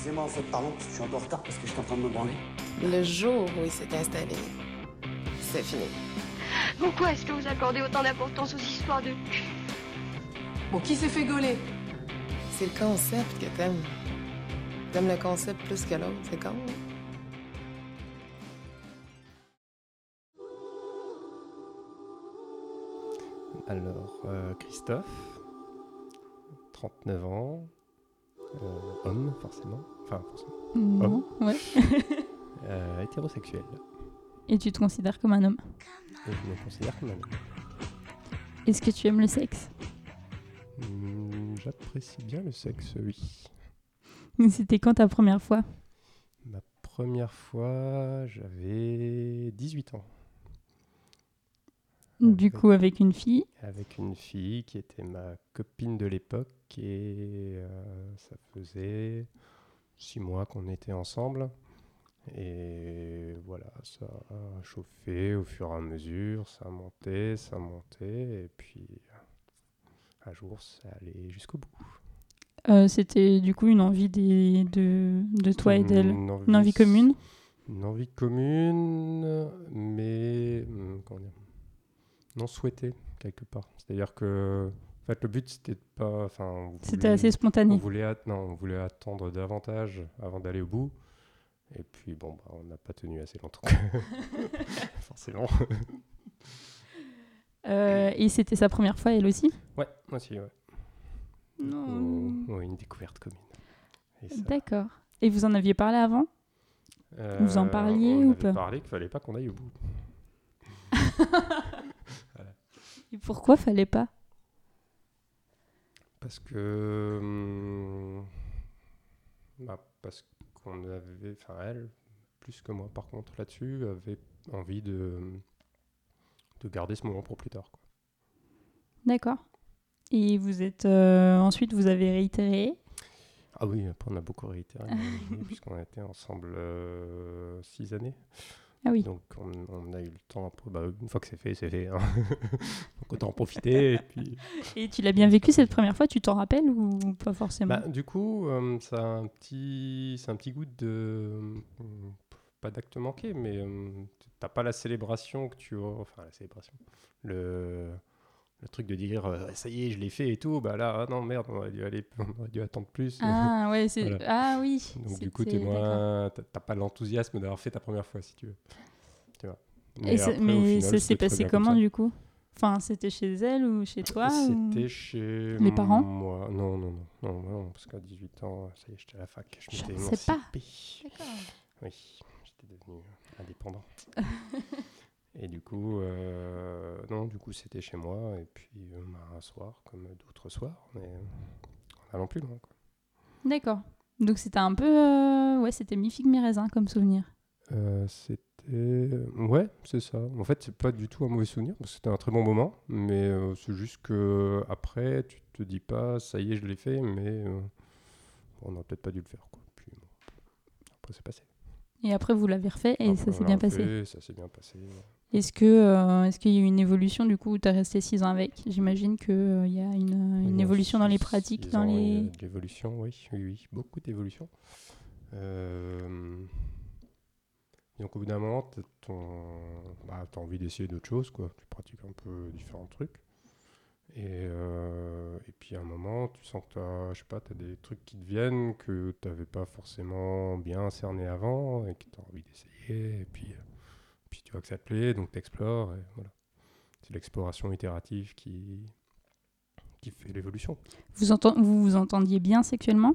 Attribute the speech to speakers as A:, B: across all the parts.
A: Excusez-moi, en fait, pardon, parce que je suis un peu en retard parce que j'étais en train de me branler.
B: Le jour où il s'est installé, c'est fini.
C: Pourquoi est-ce que vous accordez autant d'importance aux histoires de
D: Bon, qui s'est fait gauler?
B: C'est le concept que t'aimes. T'aimes le concept plus que l'autre, c'est con. hein?
E: Alors, euh, Christophe, 39 ans, homme forcément, enfin forcément,
F: Non, ouais.
E: euh, hétérosexuel.
F: Et tu te considères comme un homme.
E: Et je me considère comme un homme.
F: Est-ce que tu aimes le sexe
E: Hmm, J'apprécie bien le sexe, oui.
F: C'était quand ta première fois
E: Ma première fois, j'avais 18 ans.
F: Du
E: Avec-
F: coup, avec une fille.
E: Avec une fille qui était ma copine de l'époque et euh, ça faisait six mois qu'on était ensemble. Et voilà, ça a chauffé au fur et à mesure, ça montait, ça montait, et puis un jour, ça allait jusqu'au bout.
F: Euh, C'était du coup une envie des- de, de toi et d'elle. Une envie commune
E: Une envie commune, mais hum, comment dire, non souhaitée quelque part. C'est-à-dire que fait, le but c'était de pas. Enfin,
F: C'était assez
E: on
F: spontané.
E: voulait, at- non, on voulait attendre davantage avant d'aller au bout. Et puis bon, bah, on n'a pas tenu assez longtemps. Forcément.
F: Euh, et c'était sa première fois, elle aussi?
E: Ouais, moi aussi, ouais.
F: Non.
E: Oh, une découverte commune.
F: D'accord. Et vous en aviez parlé avant? Vous en
E: euh,
F: parliez
E: on
F: ou
E: avait
F: pas?
E: parlé qu'il fallait pas qu'on aille au bout.
F: Et pourquoi fallait pas?
E: Parce que. hum, bah, parce qu'on avait. Enfin, elle, plus que moi, par contre, là-dessus, avait envie de. de garder ce moment pour plus tard. Quoi.
F: D'accord. Et vous êtes euh, ensuite vous avez réitéré?
E: Ah oui, après, on a beaucoup réitéré, puisqu'on a été ensemble euh, six années.
F: Ah oui.
E: Donc, on, on a eu le temps. Bah, une fois que c'est fait, c'est fait. hein. Donc, autant en profiter. Et puis.
F: Et tu l'as bien vécu cette première fois, tu t'en rappelles ou pas forcément
E: Bah, du coup, euh, ça a un petit, c'est un petit goût de, euh, pas d'acte manqué, mais euh, t'as pas la célébration que tu as, enfin la célébration, le, le truc de dire euh, ça y est, je l'ai fait et tout, bah là, ah non merde, on aurait dû aller, on aurait dû attendre plus.
F: Ah ouais, c'est
E: Voilà.
F: ah oui.
E: Donc du coup, t'es moins, t'as pas l'enthousiasme d'avoir fait ta première fois, si tu veux. Tu vois.
F: Et c'est-
E: après,
F: mais
E: final,
F: ça s'est passé comment du coup? Enfin, c'était chez elle ou chez toi ou-
E: C'était chez
F: Les parents?
E: moi. Non, non, non, non, non, parce qu'à 18 ans, ça y est, j'étais à la fac. Je
F: Je
E: m'étais
F: ne sais pas.
E: émancipé.
F: D'accord.
E: Oui, j'étais devenu indépendant. et du coup, euh, non, du coup, c'était chez moi. Et puis, euh, bah, un soir, comme d'autres soirs, mais euh, en allant plus loin.
F: D'accord. Donc c'était un peu euh, ouais, c'était mi figue mi raisin comme souvenir.
E: C'était. Ouais, c'est ça. En fait, c'est pas du tout un mauvais souvenir, c'était un très bon moment. Mais c'est juste que après, tu te dis pas, ça y est, je l'ai fait, mais on n'aurait peut-être pas dû le faire. Quoi. Puis, bon, après, c'est passé.
F: Et après vous l'avez refait et
E: Après,
F: ça s'est bien passé.
E: refait, Ça s'est bien passé.
F: Est-ce que euh, est-ce qu'il y a eu une évolution du coup où tu as resté 6 ans avec? J'imagine qu'il il y a une, une
E: Oui, en
F: évolution dans les pratiques,
E: six
F: dans
E: ans,
F: les
E: l'évolution, oui, oui, oui, beaucoup d'évolution. Euh, donc au bout d'un moment, t'as ton... bah, envie d'essayer d'autres choses, quoi. Tu pratiques un peu différents trucs. Et, euh, et puis à un moment, tu sens que je sais pas, as des trucs qui te viennent que tu n'avais pas forcément bien cerné avant et que tu as envie d'essayer. Et puis, euh, puis tu vois que ça te plaît, donc tu explores. Et voilà. C'est l'exploration itérative qui, qui fait l'évolution.
F: vous, vous vous entendiez bien sexuellement?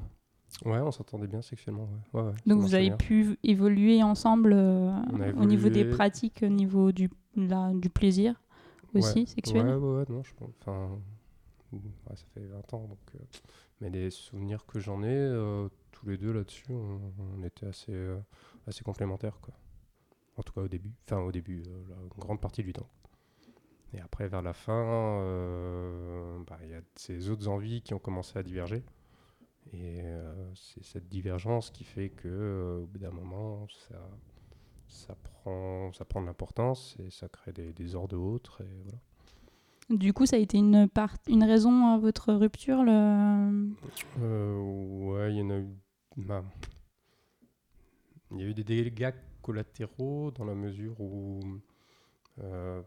E: Ouais, on s'entendait bien sexuellement. Ouais. Ouais, ouais, ça
F: Donc vous avez pu évoluer ensemble euh, au niveau des pratiques, au niveau du, la- du plaisir aussi sexuel?
E: Ouais, ouais, non, je pense. Enfin, ça fait 20 ans, donc. euh, mais les souvenirs que j'en ai, euh, tous les deux là-dessus, on, on était assez, assez complémentaires, quoi. En tout cas au début. Enfin, au début, euh, la une grande partie du temps. Et après, vers la fin, euh, bah, il y a ces autres envies qui ont commencé à diverger. Et euh, c'est cette divergence qui fait que, euh, au bout d'un moment, ça, ça prend, ça prend de l'importance et ça crée des, des ordres autres. Et voilà.
F: Du coup, ça a été une, part, une raison à votre rupture le...
E: Euh, ouais, il y en a eu. bah, il y a eu des dégâts collatéraux dans la mesure où, euh,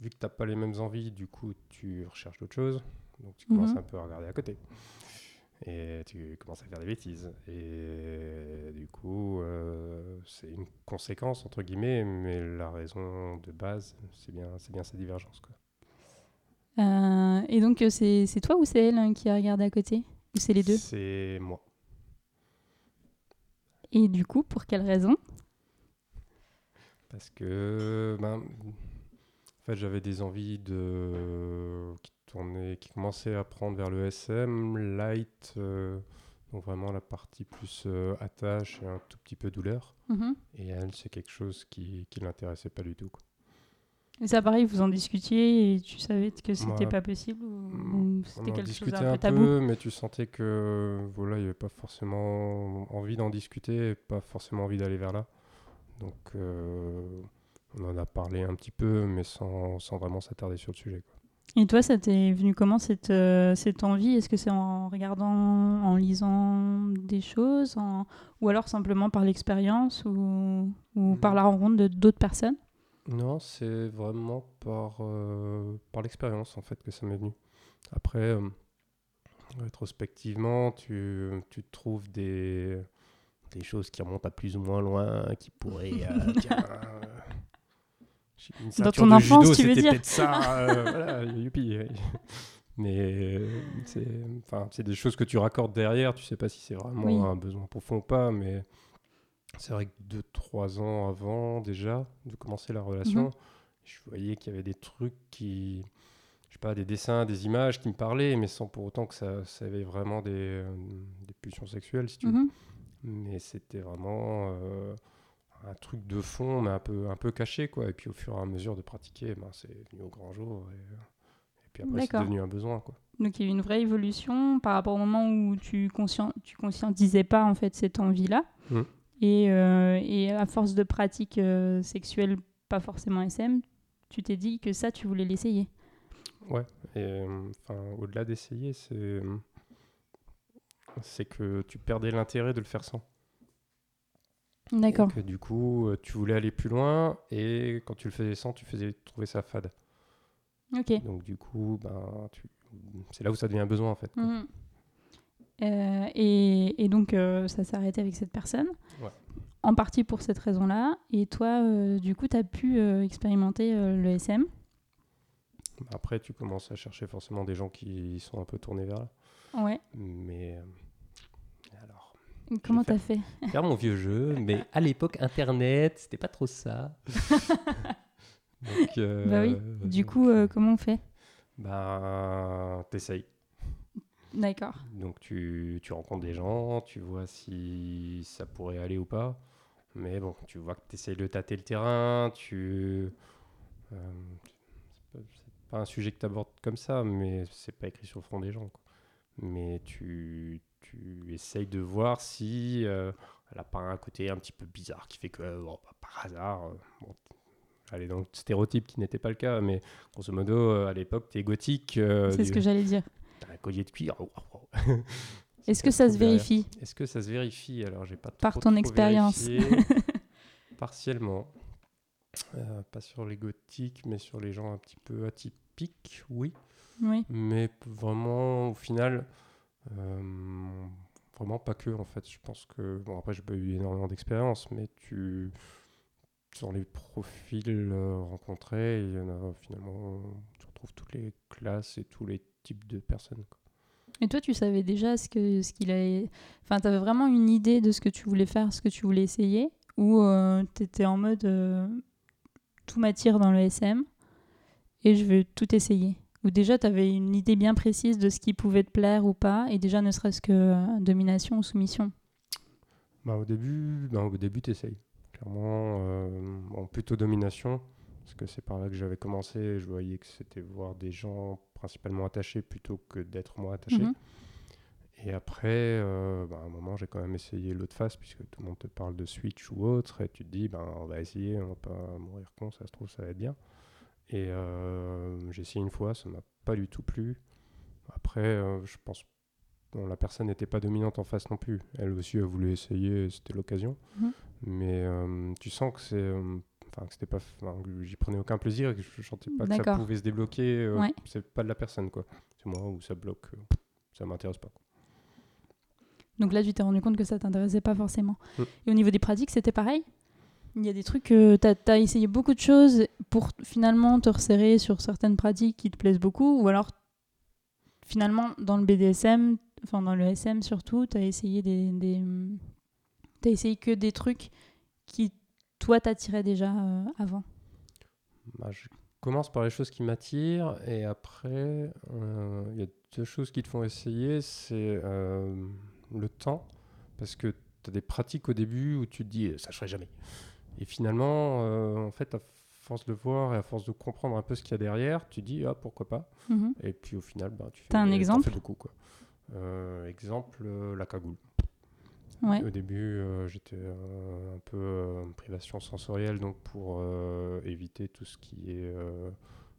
E: vu que tu n'as pas les mêmes envies, du coup, tu recherches d'autres choses. Donc, tu commences
F: Mhm.
E: un peu à regarder à côté. Et tu commences à faire des bêtises. Et du coup, euh, c'est une conséquence, entre guillemets, mais la raison de base, c'est bien, bien cette divergence. Quoi.
F: Euh, et donc, c'est toi ou c'est elle hein, qui a regardé à côté? Ou c'est les deux?
E: C'est moi.
F: Et du coup, pour quelle raison?
E: Parce que ben, en fait, j'avais des envies de qui tournaient, qui commençaient à prendre vers le SM, light, euh, donc vraiment la partie plus euh, attache et un tout petit peu douleur.
F: Mhm.
E: Et elle, c'est quelque chose qui qui l'intéressait pas du tout. quoi.
F: Et ça, pareil, vous en discutiez et tu savais que c'était
E: Ouais.
F: pas possible ou,
E: Mm.
F: c'était quelque chose
E: un
F: peu tabou?
E: mais tu sentais que voilà, il n'y avait pas forcément envie d'en discuter, et pas forcément envie d'aller vers là. Donc euh, on en a parlé un petit peu, mais sans, sans vraiment s'attarder sur le sujet. quoi.
F: Et toi, ça t'est venu comment cette, euh, cette envie? Est-ce que c'est en regardant, en lisant des choses en- ou alors simplement par l'expérience ou, ou
E: Mm.
F: par la rencontre d'autres personnes?
E: Non, c'est vraiment par, euh, par l'expérience en fait que ça m'est venu. Après, euh, rétrospectivement, tu, tu trouves des, des choses qui remontent à plus ou moins loin, qui pourraient. euh, tiens, euh,
F: Dans ton enfance,
E: judo,
F: tu veux dire
E: ça, euh, voilà, youpi. Mais euh, c'est enfin, c'est des choses que tu raccordes derrière, tu sais pas si c'est vraiment
F: Oui.
E: un besoin profond ou pas, mais c'est vrai que 2-3 ans avant déjà de commencer la relation,
F: Mhm.
E: je voyais qu'il y avait des trucs qui, je sais pas, des dessins, des images qui me parlaient, mais sans pour autant que ça, ça avait vraiment des, euh, des pulsions sexuelles, si tu veux. Mais c'était vraiment euh, un truc de fond, mais un peu, un peu caché, quoi. Et puis au fur et à mesure de pratiquer, ben, c'est venu au grand jour. Et, et puis après, c'est devenu un besoin, quoi.
F: Donc il y a eu une vraie évolution par rapport au moment où tu, conscient, tu conscientisais pas en fait cette envie-là.
E: Mm.
F: Et, euh, et à force de pratiques euh, sexuelles, pas forcément SM, tu t'es dit que ça, tu voulais l'essayer.
E: Ouais, et euh, au-delà d'essayer, c'est c'est que tu perdais l'intérêt de le faire sans.
F: D'accord.
E: Que du coup, euh, tu voulais aller plus loin, et quand tu le faisais sans, tu faisais trouver ça fade.
F: Ok.
E: Donc du coup, ben, tu... c'est là où ça devient un besoin en fait.
F: Mhm. Euh, et, et donc, euh, ça s'est arrêté avec cette personne.
E: Ouais.
F: En partie pour cette raison-là. Et toi, euh, du coup, tu as pu expérimenter le SM.
E: Après, tu commences à chercher forcément des gens qui sont un peu tournés vers là.
F: Ouais.
E: Mais
F: Comment t'as fait
E: faire mon vieux jeu, mais à l'époque, Internet, c'était pas trop ça. Donc, euh,
F: Bah oui. Du coup, euh, comment on fait
E: bah, t'essayes.
F: D'accord.
E: Donc tu, tu rencontres des gens, tu vois si ça pourrait aller ou pas. Mais bon, tu vois que tu essayes de tâter le terrain, tu... euh, c'est pas- un sujet que tu abordes comme ça, mais c'est pas écrit sur le front des gens. quoi. Mais tu, tu essayes de voir si euh, elle a pas un côté un petit peu bizarre qui fait que, bon, bah, par hasard, euh, bon, elle est dans le stéréotype qui n'était pas le cas, mais grosso modo, euh, à l'époque, tu es gothique. euh,
F: C'est ce que j'allais dire.
E: T'as un collier de cuir.
F: Est-ce que ça se vérifie
E: Est-ce que ça se vérifie Alors, j'ai pas
F: Par
E: trop,
F: ton
E: trop
F: expérience.
E: Partiellement. Euh, pas sur les gothiques, mais sur les gens un petit peu atypiques, oui.
F: Oui.
E: Mais vraiment, au final, euh, vraiment pas que, en fait. Je pense que, bon, après, j'ai pas eu énormément d'expérience, mais tu, sur les profils euh, rencontrés, il y en a finalement, tu retrouves toutes les classes et tous les types de personnes.
F: Et toi, tu savais déjà ce que ce qu'il allait. Enfin, tu avais vraiment une idée de ce que tu voulais faire, ce que tu voulais essayer? Ou tu étais en mode euh, tout m'attire dans le SM et je veux tout essayer? Ou déjà, tu avais une idée bien précise de ce qui pouvait te plaire ou pas et déjà ne serait-ce que euh, domination ou soumission
E: Bah, au début, bah, au début, t'essayes. Clairement, euh, bon, plutôt domination, parce que c'est par là que j'avais commencé. Je voyais que c'était voir des gens principalement attachés plutôt que d'être moi attaché.
F: Mhm.
E: Et après, euh, bah, à un moment, j'ai quand même essayé l'autre face, puisque tout le monde te parle de Switch ou autre, et tu te dis, ben, on va essayer, on va pas mourir con, ça se trouve, ça va être bien. Et euh, j'ai essayé une fois, ça m'a pas du tout plu. Après, euh, je pense Bon, la personne n'était pas dominante en face non plus. Elle aussi a voulu essayer, c'était l'occasion.
F: Mhm.
E: Mais euh, tu sens que c'est. euh, Enfin, que c'était pas. j'y prenais aucun plaisir et que je sentais pas que ça pouvait se débloquer. euh,
F: Ouais.
E: C'est pas de la personne, quoi. C'est moi où ça bloque. ça m'intéresse pas. quoi.
F: Donc là, tu t'es rendu compte que ça t'intéressait pas forcément.
E: Mm.
F: Et au niveau des pratiques, c'était pareil? Il y a des trucs tu as, essayé beaucoup de choses pour finalement te resserrer sur certaines pratiques qui te plaisent beaucoup Ou alors, finalement, dans le BDSM, enfin dans le SM surtout, tu as essayé des, des essayé que des trucs qui, toi, t'attiraient déjà euh, avant?
E: Bah, je commence par les choses qui m'attirent et après, euh, il y a deux choses qui te font essayer. C'est euh, le temps, parce que tu as des pratiques au début où tu te dis ça je ferai jamais. Et finalement, euh, en fait, à force de voir et à force de comprendre un peu ce qu'il y a derrière, tu dis ah pourquoi pas.
F: Mhm.
E: Et puis au final, bah, tu fais,
F: un
E: t'en
F: exemple
E: fais beaucoup quoi. Euh, exemple, euh, la cagoule.
F: Ouais.
E: Au début, euh, j'étais un peu euh, privation sensorielle, donc pour éviter tout ce qui est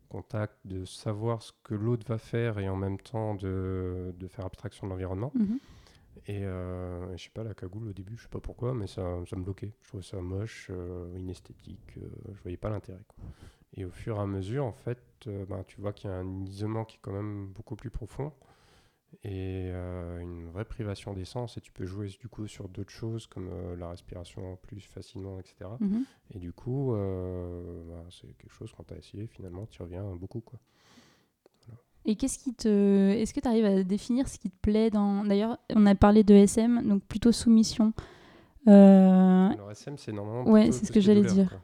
E: contact, de savoir ce que l'autre va faire et en même temps de, de faire abstraction de l'environnement.
F: Mhm.
E: Et euh, je sais pas, la cagoule au début, je sais pas pourquoi, mais ça, ça me bloquait. Je trouvais ça moche, euh, inesthétique, euh, je voyais pas l'intérêt. Et au fur et à mesure, en fait, ben, tu vois qu'il y a un isolement qui est quand même beaucoup plus profond et euh, une vraie privation d'essence. Et tu peux jouer du coup sur d'autres choses comme euh, la respiration plus facilement, etc.
F: Mhm.
E: Et du coup, euh, ben, c'est quelque chose quand tu as essayé, finalement, tu reviens beaucoup. Quoi.
F: Et qu'est-ce qui te. Est-ce que tu arrives à définir ce qui te plaît dans. D'ailleurs, on a parlé de SM, donc plutôt soumission. Euh,
E: Alors, SM, c'est normalement.
F: Ouais, c'est ce que j'allais dire.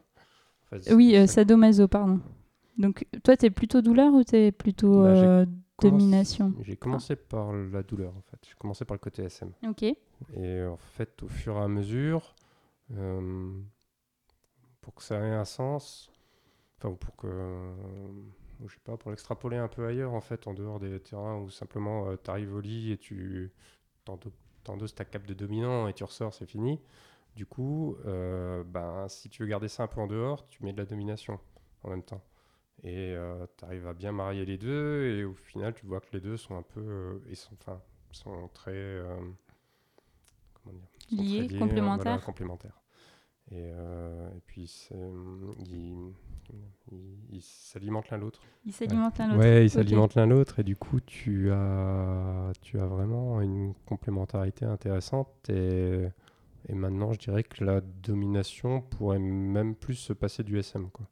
F: Oui, euh, sadomaso, pardon. Donc, toi, t'es plutôt douleur ou t'es plutôt
E: Bah,
F: euh, domination?
E: J'ai commencé par la douleur, en fait. J'ai commencé par le côté SM.
F: Ok.
E: Et en fait, au fur et à mesure, euh, pour que ça ait un sens, enfin, ou pour que, ou je sais pas, pour l'extrapoler un peu ailleurs, en fait, en dehors des terrains où simplement tu arrives au lit et tu t'endo- t'endosses ta cape de dominant et tu ressors, c'est fini. Du coup, euh, ben, si tu veux garder ça un peu en dehors, tu mets de la domination en même temps. Et tu arrives à bien marier les deux, et au final, tu vois que les deux sont un peu. euh, ils sont, enfin, sont très. euh, comment dire sont très
F: Liés,
E: euh,
F: complémentaires.
E: voilà, complémentaires. Et, euh, et puis, c'est, euh, ils s'alimentent l'un l'autre.
F: Ils s'alimentent l'un l'autre.
E: Ouais, ils s'alimentent l'un l'autre et du coup tu as tu as vraiment une complémentarité intéressante et, et maintenant je dirais que la domination pourrait même plus se passer du SM quoi.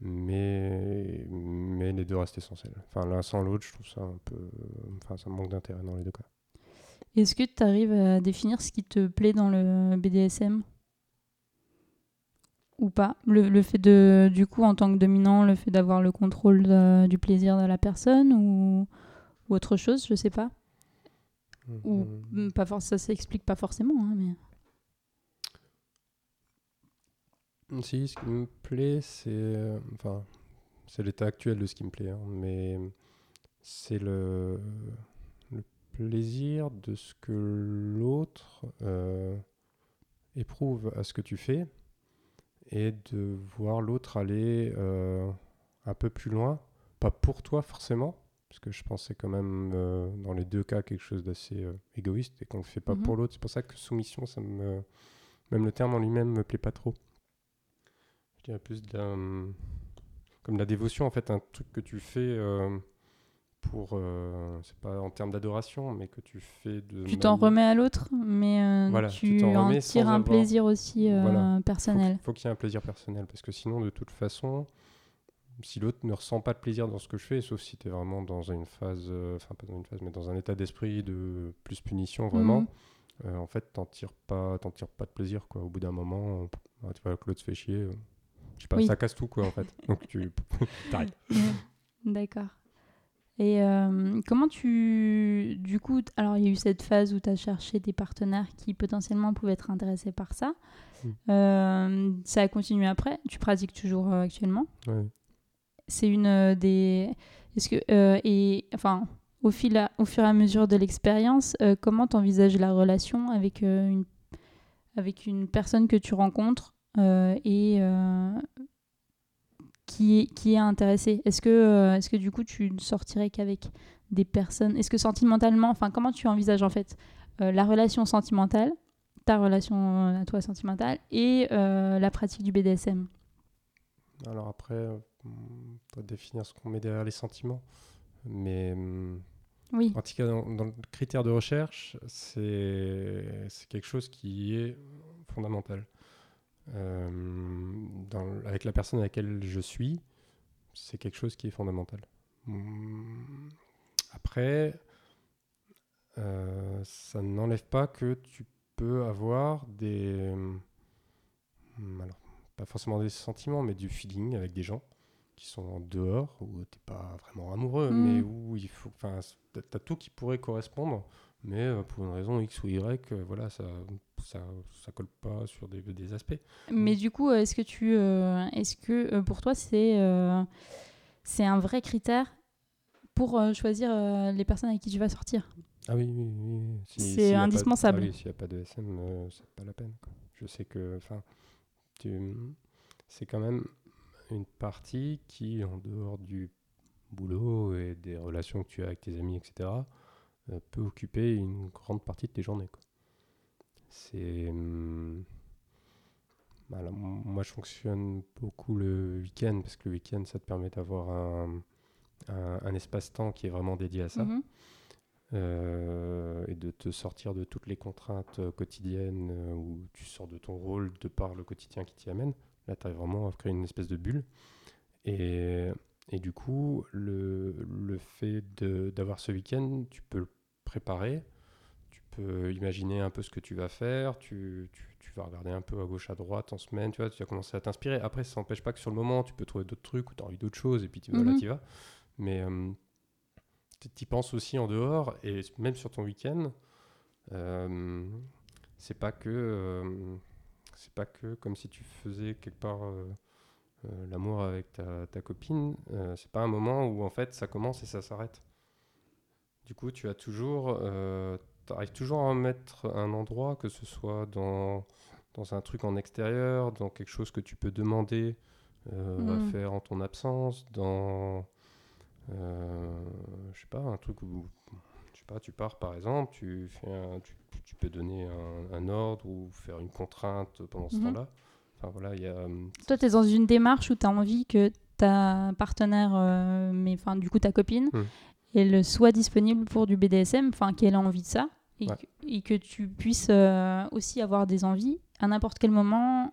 E: Mais mais les deux restent essentiels. Enfin l'un sans l'autre, je trouve ça un peu enfin ça manque d'intérêt dans les deux cas.
F: Est-ce que tu arrives à définir ce qui te plaît dans le BDSM Ou pas le, le fait de, du coup, en tant que dominant, le fait d'avoir le contrôle de- du plaisir de la personne ou, ou autre chose, je sais pas. Ou
E: Mhm.
F: mm, pas for- ça s'explique pas forcément, hein, mais...
E: Si, ce qui me plaît, c'est euh, enfin, c'est l'état actuel de ce qui me plaît, hein, mais c'est le, le plaisir de ce que l'autre euh, éprouve à ce que tu fais et de voir l'autre aller euh, un peu plus loin, pas pour toi forcément, parce que je pense que c'est quand même euh, dans les deux cas quelque chose d'assez euh, égoïste et qu'on ne fait pas
F: Mhm.
E: pour l'autre. C'est pour ça que soumission, ça me, même le terme en lui-même me plaît pas trop. Je dirais plus de la, comme de la dévotion, en fait, un truc que tu fais pour, euh, c'est pas en termes d'adoration, mais que tu fais de.
F: Tu t'en remets à l'autre, mais euh,
E: Voilà, tu
F: tu en
E: remets
F: tires un
E: avoir-
F: plaisir aussi euh,
E: Voilà.
F: personnel.
E: Faut, faut qu'il y ait un plaisir personnel, parce que sinon, de toute façon, si l'autre ne ressent pas de plaisir dans ce que je fais, sauf si tu es vraiment dans une phase, euh, enfin pas dans une phase, mais dans un état d'esprit de plus punition vraiment,
F: Mhm.
E: euh, en fait, t'en tires pas, t'en tires pas de plaisir quoi. Au bout d'un moment, bah, tu vois que l'autre se fait chier, euh, je sais pas,
F: Oui.
E: ça casse tout quoi en fait. Donc tu t'arrêtes.
F: D'accord. Et euh, comment tu... Du coup, alors il y a eu cette phase où tu as cherché des partenaires qui potentiellement pouvaient être intéressés par ça.
E: Mm.
F: Euh, ça a continué après. Tu pratiques toujours euh, actuellement.
E: Ouais.
F: C'est une des... Est-ce que... et enfin, au, fil à- au fur et à mesure de l'expérience, comment tu envisages la relation avec, une... avec une personne que tu rencontres et... qui est, qui est intéressé Est-ce que, euh, est-ce que du coup tu ne sortirais qu'avec des personnes? Est-ce que sentimentalement, enfin comment tu envisages en fait euh, la relation sentimentale ta relation euh, à toi sentimentale et euh, la pratique du BDSM
E: Alors après, on doit définir ce qu'on met derrière les sentiments. Mais hum,
F: Oui.
E: en tout cas, dans, dans le critère de recherche, c'est c'est quelque chose qui est fondamental. Euh, dans, avec la personne à laquelle je suis, c'est quelque chose qui est fondamental. Hum, Après, euh, ça n'enlève pas que tu peux avoir des... Alors, pas forcément des sentiments, mais du feeling avec des gens qui sont en dehors, où t'es pas vraiment amoureux,
F: Mhm.
E: mais où il faut... Enfin, t'as tout qui pourrait correspondre, mais euh, pour une raison X ou Y, euh, voilà, ça, ça, ça colle pas sur des, des aspects.
F: Mais du coup, euh, est-ce que tu, euh, est-ce que pour toi c'est euh, c'est un vrai critère pour choisir euh, les personnes avec qui tu vas sortir?
E: Ah oui, oui, oui. oui. Si-
F: C'est
E: pas
F: indispensable.
E: ah oui, s'il n'y a pas de SM, euh, c'est pas la peine. quoi. Je sais que, enfin, c'est quand même une partie qui, en dehors du boulot et des relations que tu as avec tes amis, etc., peut occuper une grande partie de tes journées. quoi. C'est. voilà, m- moi, je fonctionne beaucoup le week-end parce que le week-end, ça te permet d'avoir un, un- un espace-temps qui est vraiment dédié à ça
F: Mhm.
E: euh, et de te sortir de toutes les contraintes euh, quotidiennes euh, où tu sors de ton rôle de par le quotidien qui t'y amène. Là, tu arrives vraiment à créer une espèce de bulle. Et, et du coup, le, le fait de- d'avoir ce week-end, tu peux le préparer, tu peux imaginer un peu ce que tu vas faire, tu, tu- tu vas regarder un peu à gauche, à droite en semaine, tu vois, tu vas commencer à t'inspirer. Après, ça n'empêche pas que sur le moment, tu peux trouver d'autres trucs ou tu as envie d'autres choses et puis tu, voilà,
F: Mhm.
E: tu vas. Mais euh, tu y penses aussi en dehors et même sur ton week-end, euh, c'est pas que euh, c'est pas que comme si tu faisais quelque part euh, l'amour avec ta, ta copine. c'est pas un moment où en fait ça commence et ça s'arrête. Du coup, tu as toujours, euh, arrives toujours à mettre un endroit, que ce soit dans dans un truc en extérieur, dans quelque chose que tu peux demander euh, à faire en ton absence, dans euh, je sais pas, un truc où je sais pas, tu pars par exemple, tu, fais un- tu, tu peux donner un, un ordre ou faire une contrainte pendant ce
F: Mhm.
E: temps-là. Enfin voilà, il y a.
F: Toi, tu es dans une démarche où tu as envie que ta partenaire, euh, mais enfin du coup ta copine,
E: Hmm.
F: Elle soit disponible pour du BDSM, enfin qu'elle a envie de ça, et,
E: Ouais.
F: que, et que tu puisses euh, aussi avoir des envies à n'importe quel moment,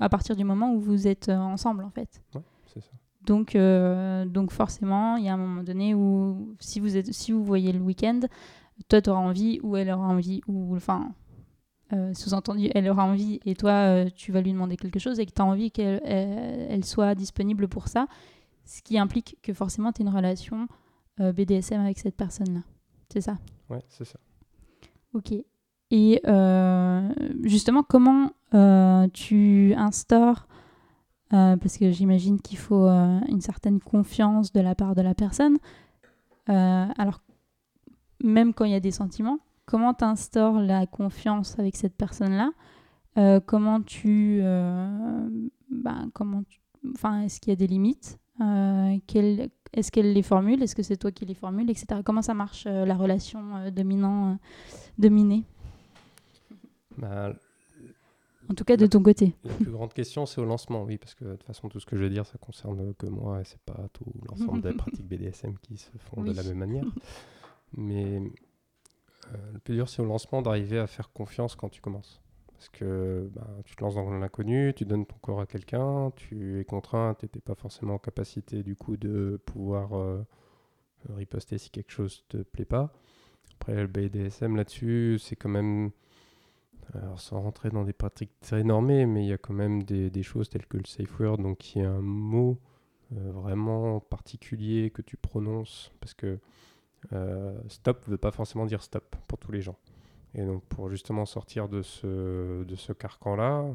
F: à partir du moment où vous êtes euh, ensemble en fait.
E: Ouais, c'est ça.
F: Donc, euh, donc forcément, il y a un moment donné où si vous, êtes, si vous voyez le week-end, toi, tu auras envie ou elle aura envie, ou enfin, euh, sous-entendu, elle aura envie et toi, euh, tu vas lui demander quelque chose et que tu as envie qu'elle elle, elle soit disponible pour ça, ce qui implique que forcément, tu as une relation euh, BDSM avec cette personne-là. C'est ça?
E: Ouais, c'est ça.
F: Ok. Et euh, justement, comment euh, tu instaures, parce que j'imagine qu'il faut une certaine confiance de la part de la personne, alors même quand il y a des sentiments, comment tu instaures la confiance avec cette personne-là? Euh, Comment tu... euh, ben, comment tu- Enfin, est-ce qu'il y a des limites? Euh, Est-ce qu'elle les formule? Est-ce que c'est toi qui les formule, etc. Comment ça marche euh, la relation euh, dominant euh, dominé
E: Bah,
F: En tout cas, de ton côté.
E: la plus grande question, c'est au lancement, oui, parce que de toute façon, tout ce que je vais dire, ça concerne que moi et c'est pas tout l'ensemble des pratiques BDSM qui se font de la même manière. Mais euh, le plus dur, c'est au lancement d'arriver à faire confiance quand tu commences. Parce que bah, tu te lances dans l'inconnu, tu donnes ton corps à quelqu'un, tu es contraint, tu n'étais pas forcément en capacité du coup de pouvoir euh, riposter si quelque chose te plaît pas. Après, le BDSM là-dessus, c'est quand même. Alors, sans rentrer dans des pratiques très normées, mais il y a quand même des, choses telles que le safe word, donc qui est un mot euh, vraiment particulier que tu prononces, parce que euh, stop ne veut pas forcément dire stop pour tous les gens. Et donc, pour justement sortir de ce, de ce carcan-là,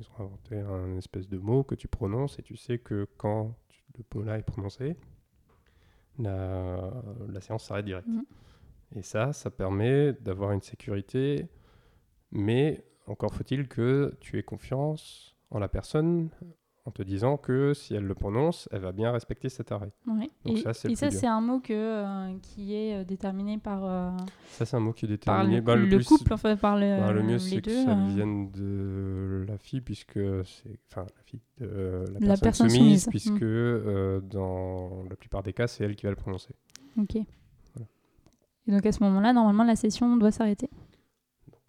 E: ils ont inventé un espèce de mot que tu prononces et tu sais que quand tu- le mot-là est prononcé, la, la séance s'arrête direct.
F: Mhm.
E: Et ça, ça permet d'avoir une sécurité, mais encore faut-il que tu aies confiance en la personne en te disant que si elle le prononce, elle va bien respecter cet arrêt.
F: Ouais.
E: Donc
F: et
E: ça, c'est
F: et
E: le
F: ça,
E: plus dur.
F: c'est un mot que, euh, qui est euh, déterminé par, euh,
E: Ça, c'est un mot qui est
F: par
E: déterminé.
F: le,
E: Bah,
F: le
E: plus-
F: couple, enfin par le,
E: bah, le mieux, c'est que
F: deux.
E: ça
F: euh.
E: vienne de la fille, puisque c'est. Enfin, la fille, de la,
F: La
E: personne, soumise,
F: soumise,
E: puisque
F: mm.
E: dans la plupart des cas, c'est elle qui va le prononcer.
F: Ok. Et donc à ce moment-là, normalement, la session doit s'arrêter.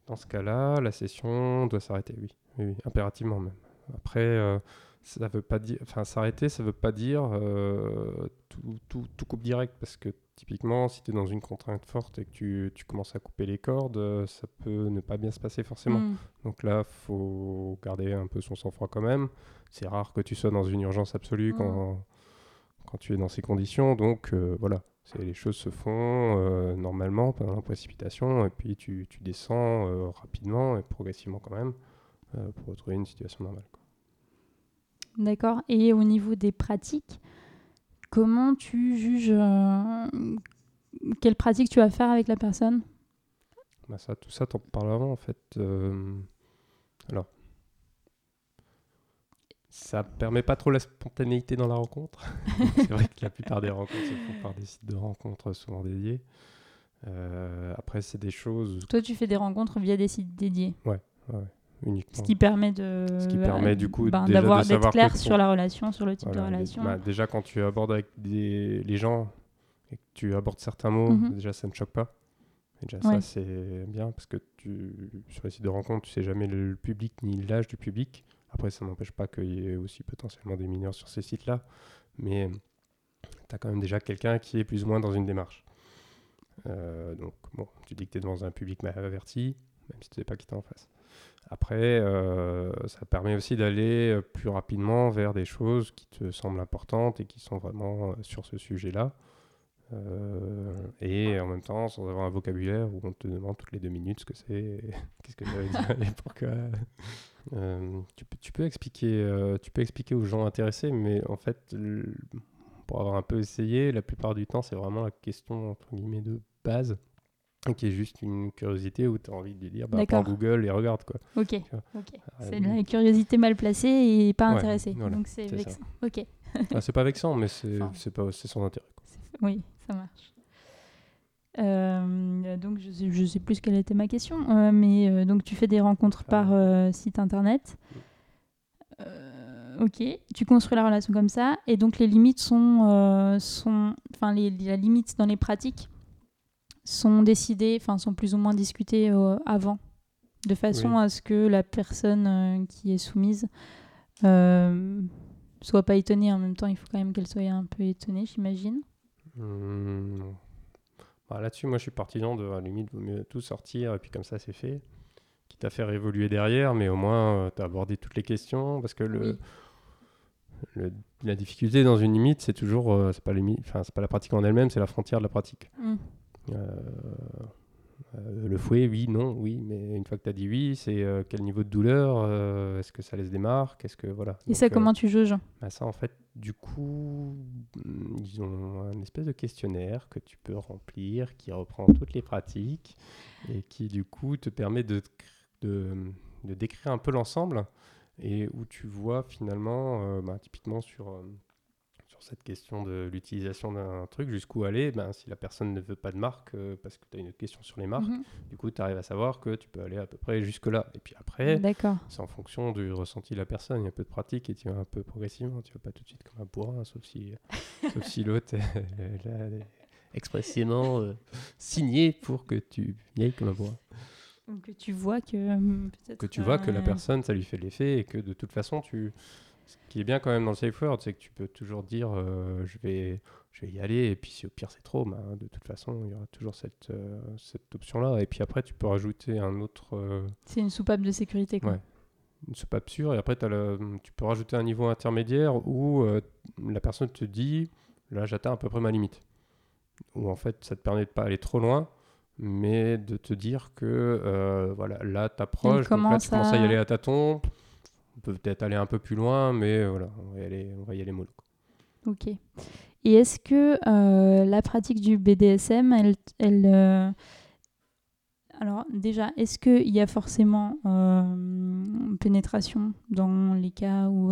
E: Dans ce cas-là, la session doit s'arrêter, oui. oui, oui, impérativement même. Après, ça veut pas dire, enfin, s'arrêter, ça veut pas dire euh, tout, tout, tout coupe direct, parce que typiquement, si tu es dans une contrainte forte et que tu, tu commences à couper les cordes, euh, ça peut ne pas bien se passer forcément.
F: Mm.
E: Donc là, faut garder un peu son sang-froid quand même. C'est rare que tu sois dans une urgence absolue
F: Mm.
E: quand, quand tu es dans ces conditions. Donc euh, voilà, les choses se font euh, normalement, pas dans la précipitation, et puis tu, tu descends euh, rapidement et progressivement quand même pour retrouver une situation normale. quoi.
F: D'accord. Et au niveau des pratiques, comment tu juges euh, quelle pratique tu vas faire avec la personne?
E: Bah ça, tout ça, t'en parles avant en fait. Euh, alors, ça permet pas trop la spontanéité dans la rencontre. c'est vrai que la plupart des rencontres se font par des sites de rencontres souvent dédiés. Euh, après, c'est des choses
F: Toi, tu fais des rencontres via des sites dédiés,
E: uniquement.
F: ce qui permet de
E: Ce qui permet, du coup,
F: ben, d'avoir d'être clair
E: que
F: sur la relation, sur le type
E: Voilà,
F: de relation.
E: bah, déjà, quand tu abordes avec des, les gens et que tu abordes certains mots,
F: Mhm.
E: déjà, ça ne choque pas. Et déjà,
F: Ouais.
E: ça, c'est bien parce que tu, sur les sites de rencontres, tu sais jamais le public ni l'âge du public. Après, ça n'empêche pas qu'il y ait aussi potentiellement des mineurs sur ces sites-là. Mais tu as quand même déjà quelqu'un qui est plus ou moins dans une démarche. Euh, donc, bon, tu dis que tu es devant un public mal averti, même si tu ne sais pas qui t'es en face. Après, euh, ça permet aussi d'aller euh, plus rapidement vers des choses qui te semblent importantes et qui sont vraiment euh, sur ce sujet-là. Et en même temps, sans avoir un vocabulaire où on te demande toutes les deux minutes ce que c'est, qu'est-ce que veut dire et pourquoi. Tu, tu peux expliquer, tu peux expliquer aux gens intéressés, mais en fait, pour avoir un peu essayé, la plupart du temps, c'est vraiment la question entre guillemets de base, qui est juste une curiosité où tu as envie de lui dire, bah, prends. Google et regarde quoi.
F: Ok.
E: Euh,
F: C'est de la curiosité mal placée et pas
E: Ouais,
F: intéressée.
E: voilà,
F: Donc c'est
E: ça.
F: vexant. Ok,
E: ah, c'est pas vexant, mais c'est
F: Enfin.
E: son intérêt. quoi.
F: oui, ça marche. Euh, donc je sais, je sais plus quelle était ma question, euh, mais euh, donc tu fais des rencontres
E: Ah.
F: par site internet. Ok, tu construis la relation comme ça, et donc les limites sont, sont, enfin les, la limite dans les pratiques sont décidées, enfin sont plus ou moins discutées euh, avant, de façon
E: Oui.
F: à ce que la personne euh, qui est soumise euh, soit pas étonnée. En même temps, il faut quand même qu'elle soit un peu étonnée, j'imagine.
E: Hum. Bah, Là-dessus, moi, je suis partisan de, à la limite, vaut mieux tout sortir, et puis comme ça, c'est fait. Quitte à faire évoluer derrière, mais au moins, tu as abordé toutes les questions, parce que le,
F: Oui.
E: le- la difficulté dans une limite, c'est toujours, euh, c'est pas, pas la pratique en elle-même, c'est la frontière de la pratique.
F: Mm.
E: Euh, le fouet, oui, non, oui, mais une fois que tu as dit oui, c'est euh, quel niveau de douleur, euh, est-ce que ça laisse des marques, est-ce que, voilà.
F: Et
E: Donc,
F: ça, comment tu juges
E: bah ça, en fait, du coup, mm, ils ont un espèce de questionnaire que tu peux remplir qui reprend toutes les pratiques et qui, du coup, te permet de, cr- de, de décrire un peu l'ensemble et où tu vois finalement, bah, typiquement sur cette question de l'utilisation d'un truc, jusqu'où aller, ben, si la personne ne veut pas de marque, euh, parce que tu as une autre question sur les marques,
F: Mhm.
E: du coup, tu arrives à savoir que tu peux aller à peu près jusque-là. Et puis après, c'est en fonction du ressenti de la personne. Il y a un peu de pratique et tu vas un peu progressivement. Tu vas pas tout de suite comme un bourrin, sauf si, sauf si l'autre expressément euh, signé pour que tu y ailles comme un bourrin.
F: Donc que tu vois que euh, peut-être.
E: Que tu vois que la personne, ça lui fait l'effet et que de toute façon, tu... ce qui est bien quand même dans le safe word, c'est que tu peux toujours dire euh, je, vais, je vais y aller et puis si au pire c'est trop, ben, de toute façon, il y aura toujours cette, euh, cette option-là. Et puis après, tu peux rajouter un autre. euh,
F: C'est une soupape de sécurité, quoi.
E: Ouais. une soupape sûre et après le- tu peux rajouter un niveau intermédiaire où la personne te dit là j'atteins à peu près ma limite où en fait ça te permet de pas aller trop loin mais de te dire que voilà là t'approches donc là tu commences à y aller à tâtons on peut peut-être aller un peu plus loin mais euh, voilà on va y aller on va y aller mollo.
F: Ok. Et est-ce que euh, la pratique du BDSM, elle, elle euh, alors déjà, est-ce qu'il y a forcément pénétration dans les cas où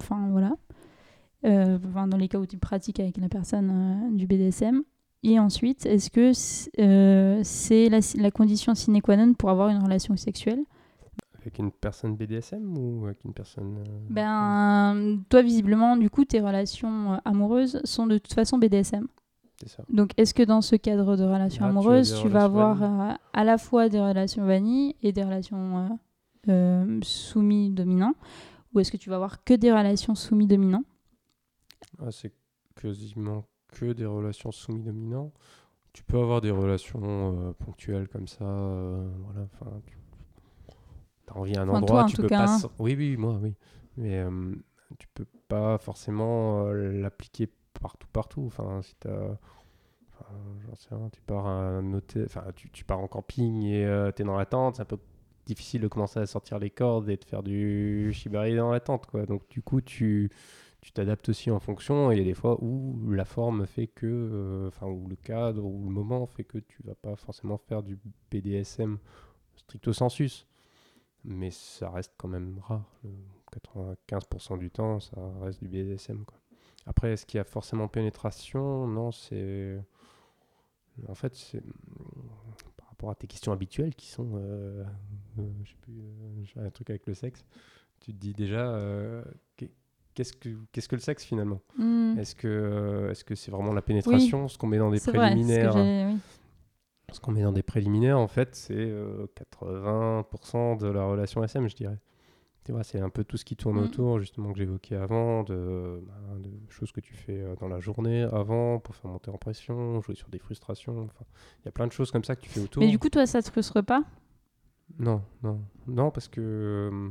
F: Enfin, voilà. Dans les cas où tu pratiques avec la personne du BDSM. Et ensuite, est-ce que c'est la, la condition sine qua non pour avoir une relation sexuelle?
E: Avec une personne BDSM ou avec une personne. euh,
F: Ben, toi, visiblement, du coup, tes relations euh, amoureuses sont de toute façon BDSM.
E: C'est ça.
F: Donc, est-ce que dans ce cadre de relations amoureuses, tu, vas avoir euh, à la fois des relations vanille et des relations euh, soumis-dominants Ou est-ce que tu vas avoir que des relations soumis-dominants
E: Ah, c'est quasiment que des relations soumis-dominants. Tu peux avoir des relations euh, ponctuelles comme ça. voilà, enfin, tu as envie à un
F: Enfin,
E: endroit,
F: toi, en
E: tu
F: tout
E: peux
F: cas,
E: pas.
F: hein.
E: Oui, oui, moi, oui. Mais euh, tu peux pas forcément euh, l'appliquer partout, partout. Enfin, si t'as. Enfin, j'en sais rien, tu pars à hôtel, enfin, tu, tu pars en camping et tu es dans la tente, c'est un peu difficile de commencer à sortir les cordes et de faire du shibari dans la tente, quoi. Donc, du coup, tu tu t'adaptes aussi en fonction et il y a des fois où la forme fait que, euh, enfin, où le cadre ou le moment fait que tu vas pas forcément faire du BDSM stricto sensus. Mais ça reste quand même rare. Le 95% du temps, ça reste du BDSM. Quoi. Après, est-ce qu'il y a forcément pénétration? Non, c'est. En fait, c'est. Par rapport à tes questions habituelles qui sont. euh, euh, je sais plus, euh, j'ai un truc avec le sexe. Tu te dis déjà. euh, qu'est- Qu'est-ce que, qu'est-ce que le sexe finalement?
F: Hmm,
E: Est-ce que euh, est-ce que c'est vraiment la pénétration Ce qu'on met dans des
F: C'est vrai, c'est ce que
E: préliminaires? Ce qu'on met dans des préliminaires, en fait, c'est euh, 80% de la relation SM, je dirais. Tu vois, c'est un peu tout ce qui tourne
F: Mm.
E: autour, justement, que j'évoquais avant, de, bah, de choses que tu fais euh, dans la journée, avant, pour faire monter en pression, jouer sur des frustrations. Il y a plein de choses comme ça que tu fais autour.
F: Mais du coup, toi, ça te frustre pas?
E: Non, non, non, parce que euh,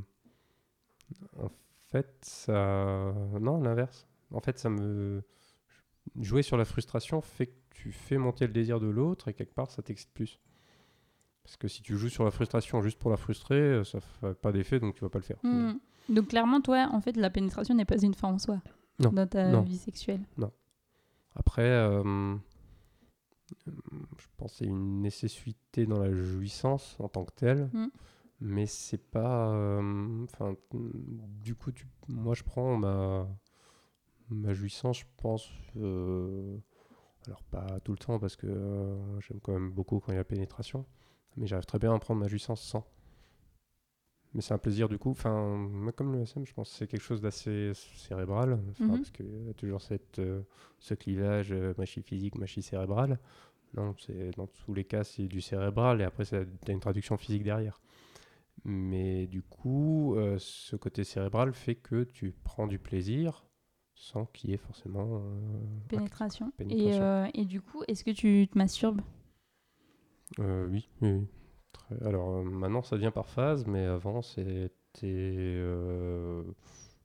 E: en fait, ça, non, l'inverse. En fait, ça me jouer sur la frustration fait que tu fais monter le désir de l'autre et quelque part, ça t'excite plus. Parce que si tu joues sur la frustration juste pour la frustrer, euh, ça fait pas d'effet, donc tu vas pas le faire.
F: Hmm. Donc, clairement, toi, en fait, la pénétration n'est pas une fin en soi
E: Non,
F: dans ta
E: non.
F: vie sexuelle.
E: Après, euh, je pense que c'est une nécessité dans la jouissance en tant que telle,
F: Mm.
E: mais c'est pas. euh, Enfin, du coup, tu, moi, je prends ma, ma jouissance, je pense. euh, alors, pas tout le temps, parce que euh, j'aime quand même beaucoup quand il y a pénétration, mais j'arrive très bien à prendre ma jouissance sans. Mais c'est un plaisir du coup. Enfin, moi, comme le SM, je pense que c'est quelque chose d'assez cérébral.
F: Mhm.
E: Parce qu'il y a toujours cette, euh, ce clivage euh, machine physique, machine cérébrale. Non, c'est dans tous les cas, c'est du cérébral et après, tu as une traduction physique derrière. Mais du coup, euh, ce côté cérébral fait que tu prends du plaisir sans qu'il y ait forcément. euh,
F: Pénétration. Et,
E: Pénétration.
F: euh, et du coup, est-ce que tu te masturbes?
E: Euh, oui, oui, oui. Très- Alors maintenant ça vient par phase, mais avant c'était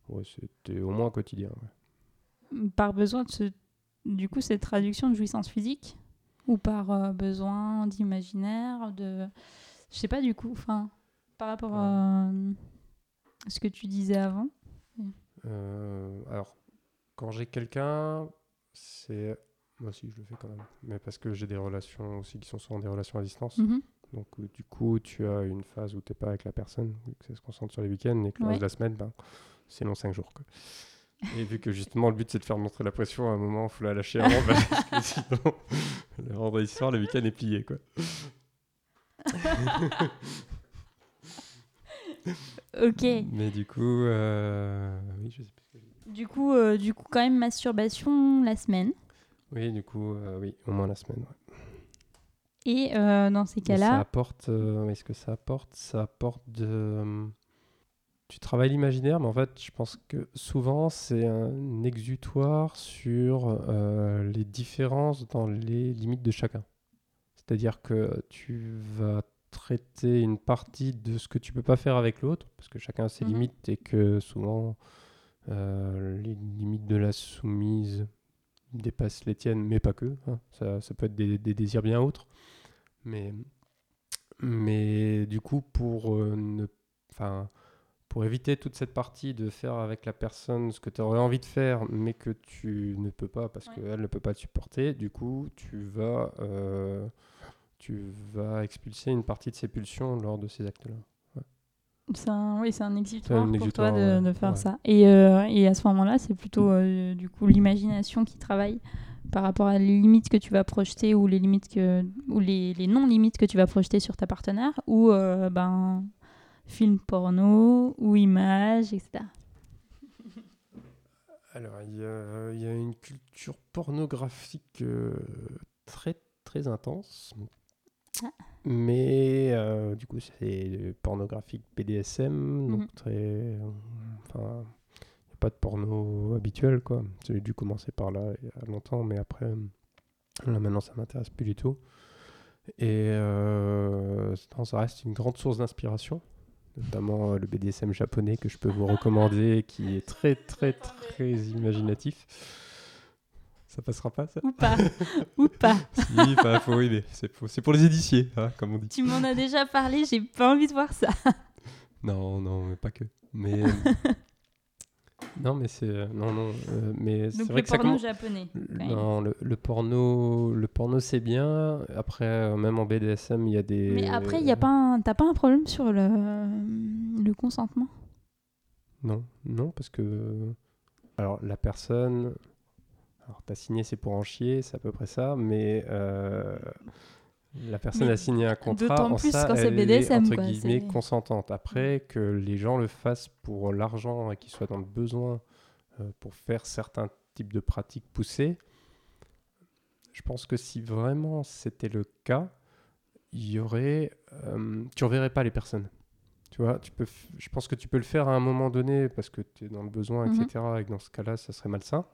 E: ouais, c'était au moins quotidien. ouais.
F: par besoin de ce... Du coup, cette traduction de jouissance physique? Ou par besoin d'imaginaire de... Je sais pas du coup, enfin, par rapport à ce que tu disais avant?
E: Alors quand j'ai quelqu'un, c'est moi aussi je le fais quand même, mais parce que j'ai des relations aussi qui sont souvent des relations à distance.
F: Mhm.
E: Donc euh, du coup tu as une phase où t'es pas avec la personne, vu que ça se concentre sur les week-ends et que le
F: Ouais.
E: reste de la semaine, ben, c'est long 5 jours. quoi. Et vu que justement le but c'est de faire montrer la pression à un moment, faut la lâcher avant parce que sinon le vendredi soir le week-end est plié quoi.
F: Ok.
E: Mais du coup, euh, oui, je sais plus.
F: Du coup, euh, du coup, quand même masturbation la semaine.
E: Oui, du coup, euh, oui, au moins la semaine. ouais.
F: Et euh, dans ces
E: Et Ça
F: cas-là,
E: apporte, est-ce que ça apporte Ça apporte de. Tu travailles l'imaginaire, mais en fait, je pense que souvent, c'est un exutoire sur les différences dans les limites de chacun. C'est-à-dire que tu vas traiter une partie de ce que tu peux pas faire avec l'autre, parce que chacun a ses
F: Mhm.
E: limites et que souvent, euh, les limites de la soumise dépassent les tiennes, mais pas que. hein. Ça, ça peut être des, des désirs bien autres. Mais, mais du coup, pour, euh, ne, pour éviter toute cette partie de faire avec la personne ce que tu aurais envie de faire, mais que tu ne peux pas parce
F: Ouais.
E: qu'elle ne peut pas te supporter, du coup, tu vas, euh, tu vas expulser une partie de ses pulsions lors de ces actes-là.
F: C'est un, oui, c'est un
E: C'est
F: exutoire
E: un
F: pour
E: exutoire,
F: toi de,
E: ouais.
F: de faire
E: Ouais.
F: ça. Et, euh, et à ce moment-là, c'est plutôt euh, du coup l'imagination qui travaille par rapport à les limites que tu vas projeter ou les limites que ou les, les non-limites que tu vas projeter sur ta partenaire ou euh, ben film porno ou images, etc.
E: Alors, il y y a une culture pornographique euh, très très intense. Mais euh, du coup, c'est pornographique BDSM, donc
F: Mhm.
E: très. euh, Enfin, il n'y a pas de porno habituel, quoi. J'ai dû commencer par là il y a longtemps, mais après, là maintenant, ça m'intéresse plus du tout. Et euh, non, ça reste une grande source d'inspiration, notamment euh, le BDSM japonais que je peux vous recommander, qui est très, très, très imaginatif. Ça passera pas, ça
F: Ou pas. ou pas.
E: Si, pas faut, oui, mais c'est pour, pour les édiciers, hein, comme on dit.
F: Tu m'en as déjà parlé, j'ai pas envie de voir ça.
E: Non, non, mais pas que. Mais non, mais c'est non, non, euh, mais c'est
F: Donc
E: vrai
F: le
E: que
F: porno
E: commence.
F: japonais.
E: Non, le, le porno, le porno c'est bien. Après, euh, même en BDSM, il y a des.
F: Mais après, il y a pas un- t'as pas un problème sur le, le consentement?
E: Non, non, parce que. Alors, la personne. Alors, t'as signé, c'est pour en chier, c'est à peu près ça, mais. euh, La personne
F: Mais
E: a signé un contrat.
F: d'autant
E: en
F: plus
E: ça,
F: quand c'est
E: elle est,
F: BDSM,
E: entre guillemets, consentante. Après, que les gens le fassent pour l'argent et qu'ils soient dans le besoin euh, pour faire certains types de pratiques poussées, je pense que si vraiment c'était le cas, il y aurait. euh, tu reverrais pas les personnes. Tu vois, tu peux, je pense que tu peux le faire à un moment donné parce que tu es dans le besoin, etc. Et que dans ce cas-là, ça serait malsain.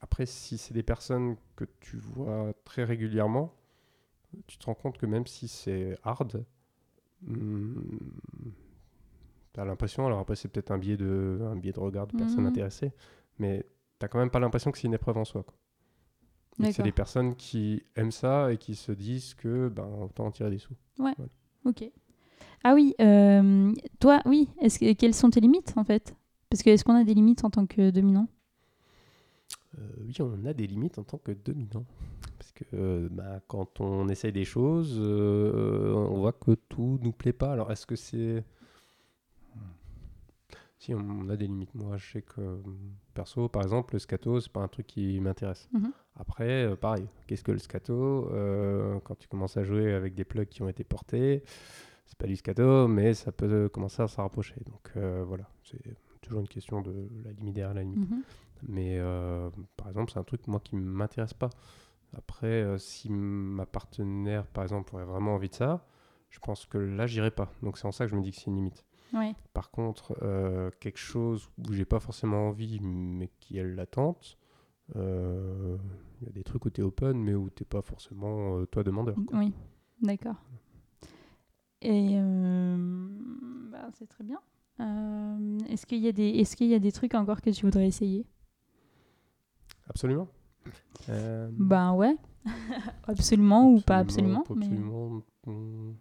E: Après, si c'est des personnes que tu vois très régulièrement, tu te rends compte que même si c'est hard, tu as l'impression, alors après c'est peut-être un biais de, un biais de regard de personnes
F: Mhm.
E: intéressées, mais tu quand même pas l'impression que c'est une épreuve en soi. C'est des personnes qui aiment ça et qui se disent que ben, autant en tirer des sous.
F: Ok. Ah oui, euh, toi, oui. Est-ce que, quelles sont tes limites en fait? Parce que est-ce qu'on a des limites en tant que dominant?
E: Oui, on a des limites en tant que dominant. Parce que euh, bah, quand on essaye des choses, euh, on voit que tout nous plaît pas. Alors, est-ce que c'est. Si, on a des limites. Moi, je sais que, euh, perso, par exemple, le scato, c'est pas un truc qui m'intéresse.
F: Mhm.
E: Après, euh, pareil, qu'est-ce que le scato Euh, Quand tu commences à jouer avec des plugs qui ont été portés, c'est pas du scato, mais ça peut commencer à se rapprocher. Donc, euh, voilà, c'est toujours une question de la limite derrière la limite.
F: Mhm.
E: Mais euh, par exemple, c'est un truc moi qui m'intéresse pas. Après, euh, si ma partenaire, par exemple, aurait vraiment envie de ça, je pense que là, j'irai pas. Donc c'est en ça que je me dis que c'est une limite.
F: Ouais.
E: Par contre, euh, quelque chose où j'ai pas forcément envie, mais qui elle l'attente, euh, il y a des trucs où tu es open, mais où t'es pas forcément euh, toi demandeur. quoi.
F: Oui, d'accord. Et euh, bah, c'est très bien. Euh, est-ce qu'il y a des est-ce qu'il y a des trucs encore que tu voudrais essayer?
E: Absolument. Euh,
F: Ben ouais. absolument ou pas
E: Absolument,
F: absolument. mais-
E: absolument, hmm.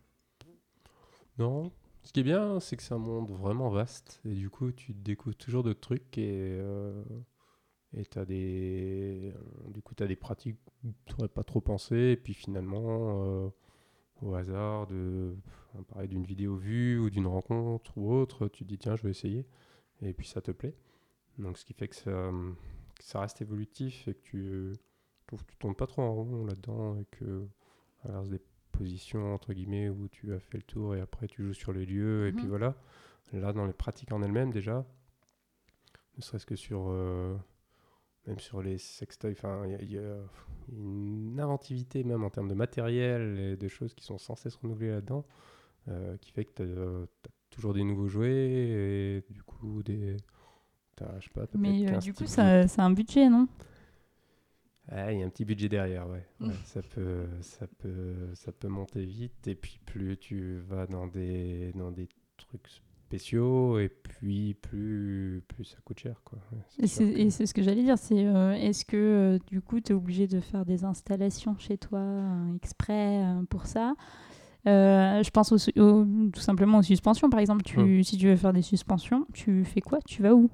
E: Non. Ce qui est bien, c'est que c'est un monde vraiment vaste. Et du coup, tu découvres toujours d'autres trucs. Et euh, et t'as des, du coup, as des pratiques où tu n'aurais pas trop pensé. Et puis finalement, au hasard, de, pareil, d'une vidéo vue ou d'une rencontre ou autre, tu te dis tiens, je vais essayer. Et puis ça te plaît. Donc ce qui fait que ça, que ça reste évolutif et que tu, tu tournes pas trop en rond là-dedans et que à l'inverse des positions entre guillemets où tu as fait le tour et après tu joues sur les lieux et puis
F: Mhm.
E: voilà là dans les pratiques en elles-mêmes déjà ne serait-ce que sur euh, même sur les sextoys il y a- il y, a une inventivité même en termes de matériel et de choses qui sont censées se renouveler là-dedans euh, qui fait que tu as, toujours des nouveaux jouets et du coup des je sais pas,
F: Mais euh,
E: 15
F: du coup, ça, c'est un budget, non?
E: Ah, il y a un petit budget derrière, ouais.
F: Mm.
E: Ouais, ça, peut, ça, peut, ça peut monter vite. Et puis, plus tu vas dans des, dans des trucs spéciaux, et puis plus, plus ça coûte cher. Quoi.
F: Et c'est
E: que-
F: ce que j'allais dire, c'est euh, est-ce que euh, du coup tu es obligé de faire des installations chez toi euh, exprès pour ça? Euh, Je pense au su- au- tout simplement aux suspensions par exemple. Tu,
E: Hmm.
F: Si tu veux faire des suspensions, tu fais quoi? Tu vas où?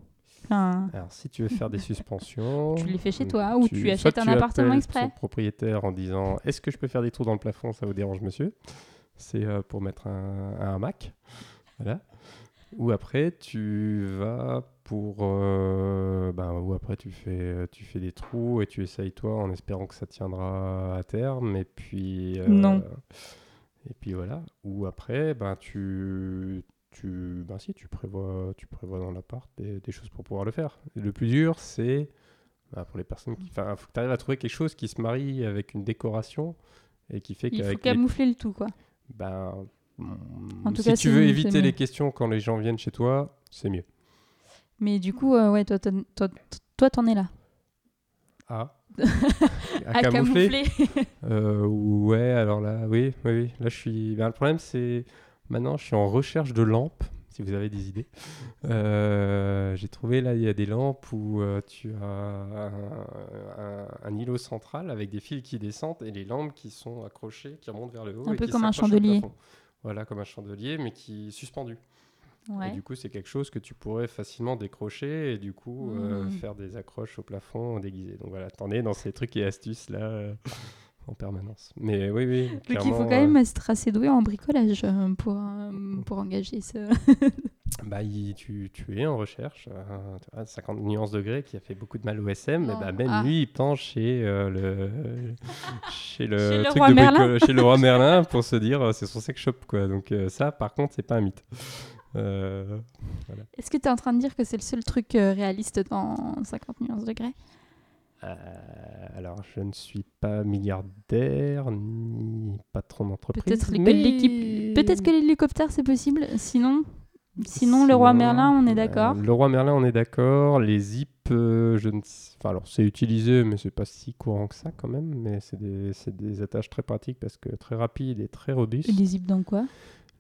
F: Enfin,
E: Alors, si tu veux faire des suspensions.
F: Tu les fais chez toi ou tu achètes
E: soit
F: un
E: tu
F: appartement exprès?
E: ton propriétaire en disant Est-ce que je peux faire des trous dans le plafond? Ça vous dérange, monsieur? C'est euh, pour mettre un, un hamac. Voilà. Ou après, tu vas pour. euh, ben, ou après, tu fais, tu fais des trous et tu essayes toi en espérant que ça tiendra à terme. Et puis. euh,
F: Non.
E: Et puis voilà. Ou après, ben, tu. Tu, ben si, tu prévois, tu prévois dans l'appart des, des choses pour pouvoir le faire. Et le plus dur, c'est ben, pour les personnes qui. Enfin, faut que tu arrives à trouver quelque chose qui se marie avec une décoration et qui fait
F: Il faut
E: qu'avec les
F: camoufler le tout, quoi.
E: ben,
F: En tout
E: si
F: cas,
E: tu veux éviter les questions quand les gens viennent chez toi, c'est mieux.
F: Mais du coup, euh, ouais, toi, t'en- toi, toi, t'en es là.
E: Ah.
F: À camoufler.
E: Euh, ouais, alors là, oui, oui, oui. Là, je suis. ben, le problème, c'est maintenant, je suis en recherche de lampes. Si vous avez des idées, Euh, j'ai trouvé là, il y a des lampes où euh, tu as un, un- un îlot central avec des fils qui descendent et les lampes qui sont accrochées, qui remontent vers le haut.
F: Un
E: et
F: peu
E: qui
F: comme un chandelier.
E: Voilà, comme un chandelier, mais qui est suspendu. Et du coup, c'est quelque chose que tu pourrais facilement décrocher et du coup euh,
F: Mhm.
E: faire des accroches au plafond déguisées. Donc voilà, t'en es dans ces trucs et astuces là en permanence. Mais oui, oui.
F: Donc il faut quand même être assez doué en bricolage euh, pour, euh, pour engager ce.
E: euh, bah, il- tu, tu es en recherche. euh, tu vois, 50 nuances degrés qui a fait beaucoup de mal au SM. Et bah, même
F: Ah.
E: lui, il penche chez, euh, le, chez le
F: Chez le
E: truc
F: roi
E: de
F: Merlin.
E: chez le roi Merlin pour se dire euh, c'est son sex shop. Quoi. Donc euh, ça, par contre, c'est pas un mythe. Euh,
F: Est-ce que tu es en train de dire que c'est le seul truc euh, réaliste dans 50 nuances degrés?
E: Euh, alors, je ne suis pas milliardaire ni patron d'entreprise.
F: Peut-être que
E: mais-
F: l'équipe- Peut-être que l'hélicoptère c'est possible. Sinon, sinon le roi Merlin, on est
E: euh,
F: d'accord.
E: le roi Merlin, on est d'accord. Les zips, euh, je ne Enfin, alors, c'est utilisé, mais c'est pas si courant que ça quand même. Mais c'est des, c'est des attaches très pratiques parce que très rapides et très robustes.
F: Les zips dans quoi?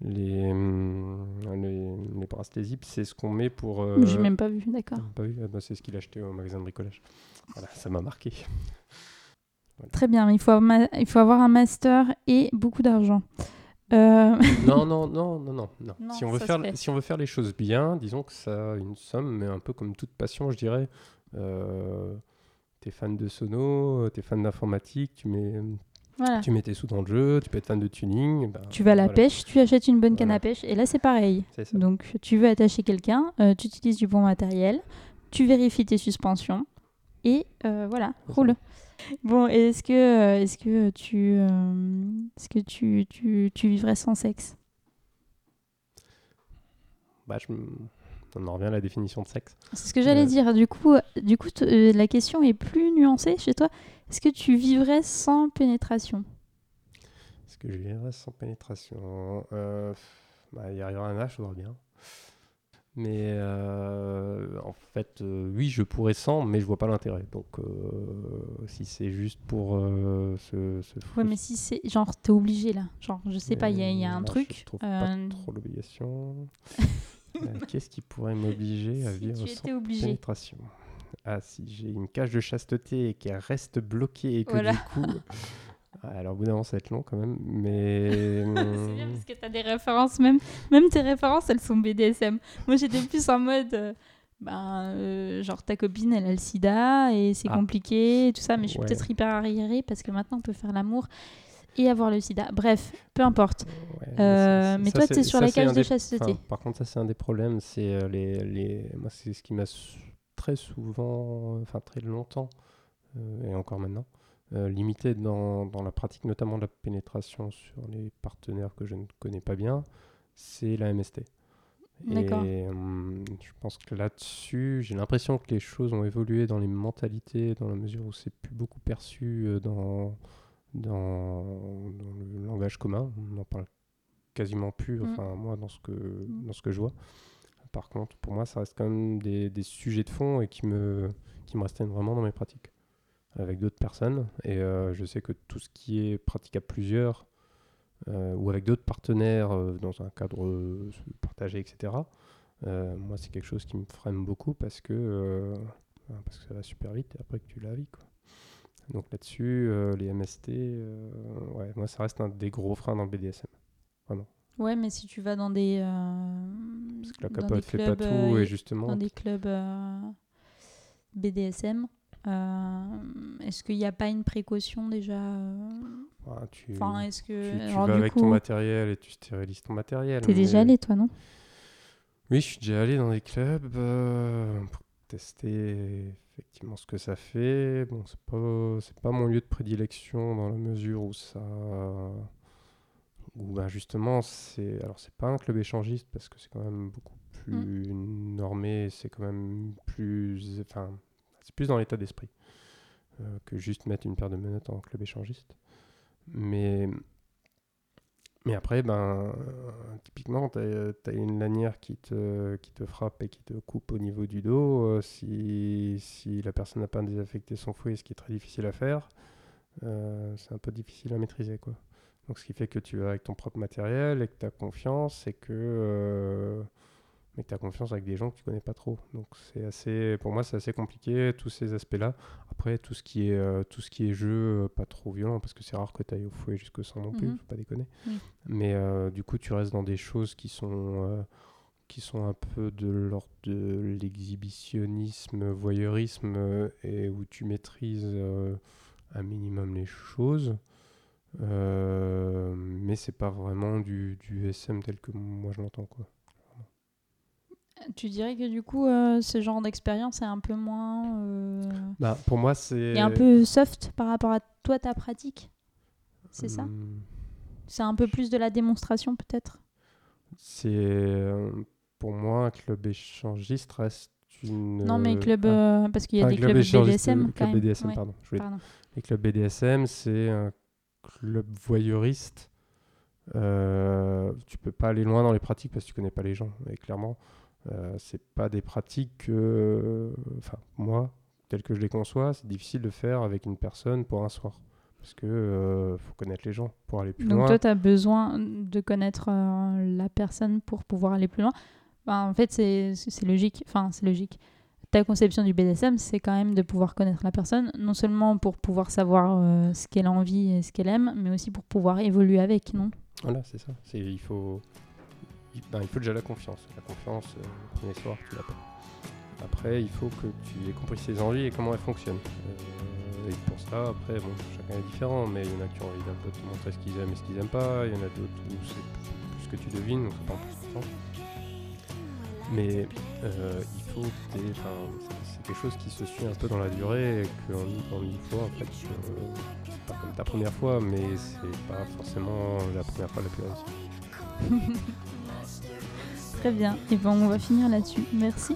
E: Les, hum, les, les bracelets zips, c'est ce qu'on met pour. euh,
F: J'ai même pas vu, d'accord.
E: pas vu Ah bah, C'est ce qu'il a acheté au magasin de bricolage. Voilà, ça m'a marqué.
F: Très bien, mais il faut, ama- il faut avoir un master et beaucoup d'argent. Euh,
E: non, non, non, non, non, si, on veut faire, si on veut faire les choses bien, disons que ça a une somme, mais un peu comme toute passion, je dirais. Euh, t'es fan de sono, t'es fan d'informatique, tu mets,
F: voilà.
E: tu mets tes sous dans le jeu, tu peux être fan de tuning. ben,
F: Tu vas à la
E: voilà,
F: pêche, tu achètes une bonne canne à pêche, et là c'est pareil. Donc tu veux attacher quelqu'un, euh, tu utilises du bon matériel, tu vérifies tes suspensions, et euh, voilà, roule. Bon, est-ce que, euh, est-ce que tu, euh, est-ce que tu, tu, tu vivrais sans sexe?
E: Bah, je on en revient à la définition de sexe.
F: C'est ce que j'allais dire. Du coup, du coup, la question est plus nuancée chez toi. Est-ce que tu vivrais sans pénétration?
E: Est-ce que je vivrais sans pénétration? Bah, Il y arrivera un âge, je voudrais bien. Mais euh, en fait, euh, oui, je pourrais sans, mais je vois pas l'intérêt. Donc, euh, si c'est juste pour euh, se, se
F: Ouais, mais si c'est genre t'es obligé là, genre je sais pas, il y, y a un
E: Euh,
F: truc.
E: Je trouve
F: euh,
E: pas trop l'obligation. Euh, Qu'est-ce qui pourrait m'obliger à
F: si
E: vivre sans
F: obligé.
E: pénétration? Ah, si j'ai une cage de chasteté et qu'elle reste bloquée et que
F: Voilà.
E: du coup. Alors, au bout d'un moment, ça va être long quand même. Mais.
F: C'est bien
E: hum,
F: parce que t'as des références, même, même tes références elles sont BDSM. Moi j'étais plus en mode, euh, ben, euh, genre ta copine elle a le sida et c'est
E: Ah.
F: compliqué et tout ça, mais je suis
E: Ouais.
F: peut-être hyper arriérée parce que maintenant on peut faire l'amour et avoir le sida. Bref, peu importe.
E: ouais,
F: Euh, mais
E: ça,
F: toi t'es sur
E: ça,
F: la cage de
E: des-
F: chasteté.
E: enfin, par contre, ça, c'est un des problèmes. C'est euh, les, les. Moi, c'est ce qui m'a très souvent. Enfin, très longtemps. euh, et encore maintenant. Euh, limité dans, dans la pratique, notamment de la pénétration sur les partenaires que je ne connais pas bien, c'est la MST. Et hum, je pense que là-dessus, j'ai l'impression que les choses ont évolué dans les mentalités, dans la mesure où c'est plus beaucoup perçu euh, dans, dans, dans le langage commun. On n'en parle quasiment plus,
F: Mm.
E: enfin moi, dans ce, que, dans ce que je vois. Par contre, pour moi, ça reste quand même des, des sujets de fond et qui me, qui me restreignent vraiment dans mes pratiques avec d'autres personnes. Et euh, je sais que tout ce qui est pratique à plusieurs euh, ou avec d'autres partenaires euh, dans un cadre partagé, etc., moi, c'est quelque chose qui me freine beaucoup parce que, parce que ça va super vite et après que tu la vis. Quoi. Donc là-dessus, euh, les MST, euh, ouais, moi, ça reste un des gros freins dans le BDSM.
F: Ouais, mais si tu vas dans des. euh,
E: Parce que la capote fait pas
F: clubs,
E: tout et justement,
F: dans des clubs BDSM, euh, est-ce qu'il n'y a pas une précaution déjà euh,
E: ah, tu,
F: Enfin, est-ce que.
E: tu
F: alors,
E: vas
F: du
E: avec
F: coup,
E: ton matériel et tu stérilises ton matériel.
F: T'es déjà
E: mais-
F: allé, toi, non?
E: Oui, je suis déjà allé dans des clubs euh, pour tester effectivement ce que ça fait. Bon, c'est pas, c'est pas mon lieu de prédilection dans la mesure où ça. Où ben justement, c'est. Alors, c'est pas un club échangiste parce que c'est quand même beaucoup plus normé, c'est quand même plus. Enfin, c'est plus dans l'état d'esprit euh, que juste mettre une paire de menottes en club échangiste. Mais. Mais après, ben, euh, typiquement, tu as, une lanière qui te, qui te frappe et qui te coupe au niveau du dos. euh, si, si la personne n'a pas désaffecté son fouet, ce qui est très difficile à faire, c'est un peu difficile à maîtriser. Quoi. Donc, ce qui fait que tu vas avec ton propre matériel et que tu as confiance et que, mais que tu as confiance avec des gens que tu connais pas trop. Donc, c'est assez, pour moi, c'est assez compliqué, tous ces aspects-là. Après, tout ce qui est, euh, tout ce qui est jeu, euh, pas trop violent, parce que c'est rare que tu ailles au fouet jusqu'au sang non plus,
F: Mhm.
E: faut pas déconner. Mais euh, du coup, tu restes dans des choses qui sont, euh, qui sont un peu de l'ordre de l'exhibitionnisme, voyeurisme, et où tu maîtrises un minimum les choses. Mais c'est pas vraiment du, du SM tel que moi je l'entends. quoi.
F: Tu dirais que du coup, euh, ce genre d'expérience est un peu moins. euh,
E: Bah, pour moi, c'est.
F: est un peu soft par rapport à toi, ta pratique? C'est ça?
E: Hum,
F: C'est un peu plus de la démonstration, peut-être?
E: C'est. euh, pour moi, un club échangiste reste une.
F: Non, mais club.
E: ah,
F: euh, parce qu'il y a des
E: club
F: clubs BDSM
E: club. BDSM,
F: Ouais,
E: pardon. Je voulais
F: pardon.
E: Les clubs BDSM, c'est un club voyeuriste. Tu peux pas aller loin dans les pratiques parce que tu connais pas les gens. Et clairement, euh, c'est pas des pratiques que, enfin, moi, tel que je les conçois, c'est difficile de faire avec une personne pour un soir. Parce que euh, faut connaître les gens pour aller plus
F: Donc
E: loin.
F: toi, tu as besoin de connaître euh, la personne pour pouvoir aller plus loin. Enfin, en fait, c'est logique. Enfin, c'est logique. Ta conception du BDSM, c'est quand même de pouvoir connaître la personne, non seulement pour pouvoir savoir euh, ce qu'elle a envie et ce qu'elle aime, mais aussi pour pouvoir évoluer avec, non?
E: Voilà, c'est ça. Il, faut, il, ben, il faut déjà la confiance. La confiance, euh, le premier soir, tu l'as pas. Après, il faut que tu aies compris ses envies et comment elles fonctionnent. Euh, et pour ça, après, bon, chacun est différent, mais il y en a qui ont envie d'un peu te montrer ce qu'ils aiment et ce qu'ils n'aiment pas. Il y en a d'autres où c'est plus que tu devines, donc c'est pas important. Mais euh, il faut que enfin, c'est- quelque chose qui se suit un peu dans la durée et qu'en en une fois, en fait, c'est pas comme ta première fois, mais c'est pas forcément la première fois la plus réussie.
F: Très bien. Et ben, on va finir là-dessus. Merci.